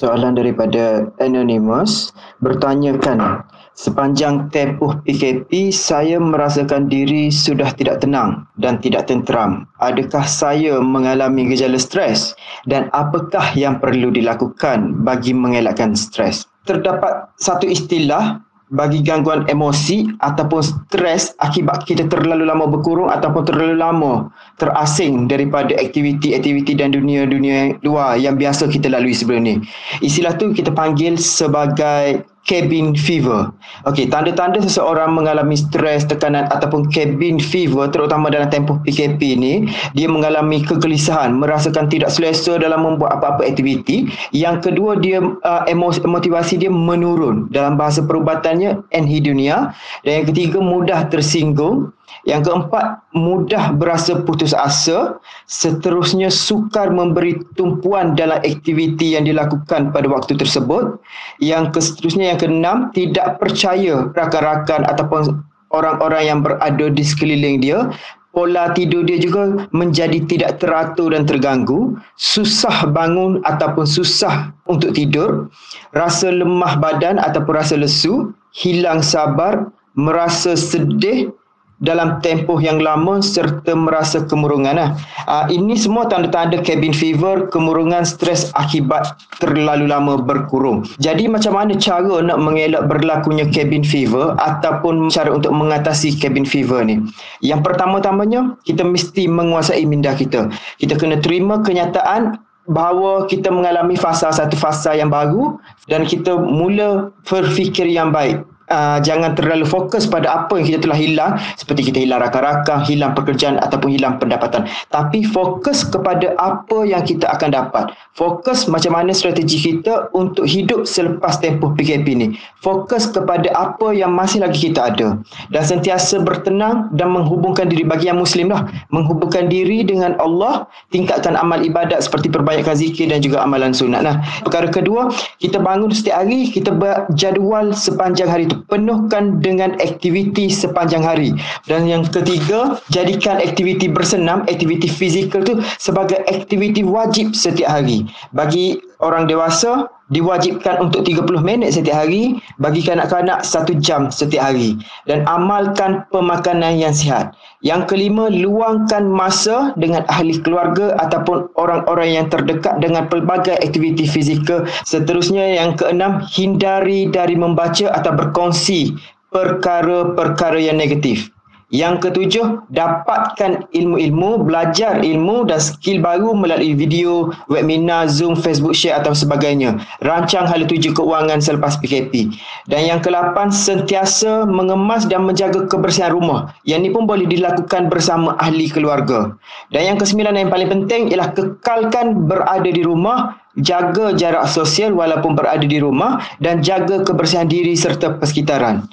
Soalan daripada Anonymous bertanyakan, sepanjang tempoh PKP saya merasakan diri sudah tidak tenang dan tidak tenteram. Adakah saya mengalami gejala stres dan apakah yang perlu dilakukan bagi mengelakkan stres? Terdapat satu istilah bagi gangguan emosi ataupun stres akibat kita terlalu lama berkurung ataupun terlalu lama terasing daripada aktiviti-aktiviti dan dunia-dunia luar yang biasa kita lalui sebelum ni. Istilah tu kita panggil sebagai cabin fever. Okey, tanda-tanda seseorang mengalami stres, tekanan ataupun cabin fever terutama dalam tempoh PKP ni, dia mengalami kegelisahan, merasakan tidak selesa dalam membuat apa-apa aktiviti. Yang kedua, dia uh, motivasi dia menurun. Dalam bahasa perubatannya anhedonia dan yang ketiga mudah tersinggung yang keempat, mudah berasa putus asa. Seterusnya, sukar memberi tumpuan dalam aktiviti yang dilakukan pada waktu tersebut. Yang seterusnya, yang keenam, tidak percaya rakan-rakan ataupun orang-orang yang berada di sekeliling dia. Pola tidur dia juga menjadi tidak teratur dan terganggu. Susah bangun ataupun susah untuk tidur. Rasa lemah badan ataupun rasa lesu. Hilang sabar. Merasa sedih dalam tempoh yang lama serta merasa kemurungan. Lah. Uh, ini semua tanda-tanda cabin fever, kemurungan stres akibat terlalu lama berkurung. Jadi macam mana cara nak mengelak berlakunya cabin fever ataupun cara untuk mengatasi cabin fever ni? Yang pertama-tamanya, kita mesti menguasai minda kita. Kita kena terima kenyataan bahawa kita mengalami fasa satu fasa yang baru dan kita mula berfikir yang baik uh, jangan terlalu fokus pada apa yang kita telah hilang seperti kita hilang rakan-rakan, hilang pekerjaan ataupun hilang pendapatan. Tapi fokus kepada apa yang kita akan dapat. Fokus macam mana strategi kita untuk hidup selepas tempoh PKP ni. Fokus kepada apa yang masih lagi kita ada. Dan sentiasa bertenang dan menghubungkan diri bagi yang Muslim lah. Menghubungkan diri dengan Allah, tingkatkan amal ibadat seperti perbanyakkan zikir dan juga amalan sunat. Nah, perkara kedua, kita bangun setiap hari, kita berjadual sepanjang hari itu penuhkan dengan aktiviti sepanjang hari. Dan yang ketiga, jadikan aktiviti bersenam, aktiviti fizikal tu sebagai aktiviti wajib setiap hari. Bagi orang dewasa, diwajibkan untuk 30 minit setiap hari, bagi kanak-kanak 1 jam setiap hari. Dan amalkan pemakanan yang sihat. Yang kelima, luangkan masa dengan ahli keluarga ataupun orang-orang yang terdekat dengan pelbagai aktiviti fizikal. Seterusnya, yang keenam, hindari dari membaca atau berkongsi perkara-perkara yang negatif. Yang ketujuh, dapatkan ilmu-ilmu, belajar ilmu dan skill baru melalui video, webinar, Zoom, Facebook Share atau sebagainya. Rancang hala tuju keuangan selepas PKP. Dan yang kelapan, sentiasa mengemas dan menjaga kebersihan rumah. Yang ini pun boleh dilakukan bersama ahli keluarga. Dan yang kesembilan yang paling penting ialah kekalkan berada di rumah jaga jarak sosial walaupun berada di rumah dan jaga kebersihan diri serta persekitaran.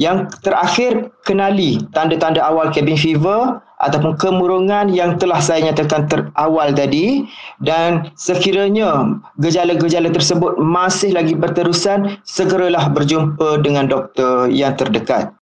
Yang terakhir, kenali tanda-tanda awal cabin fever ataupun kemurungan yang telah saya nyatakan terawal tadi dan sekiranya gejala-gejala tersebut masih lagi berterusan, segeralah berjumpa dengan doktor yang terdekat.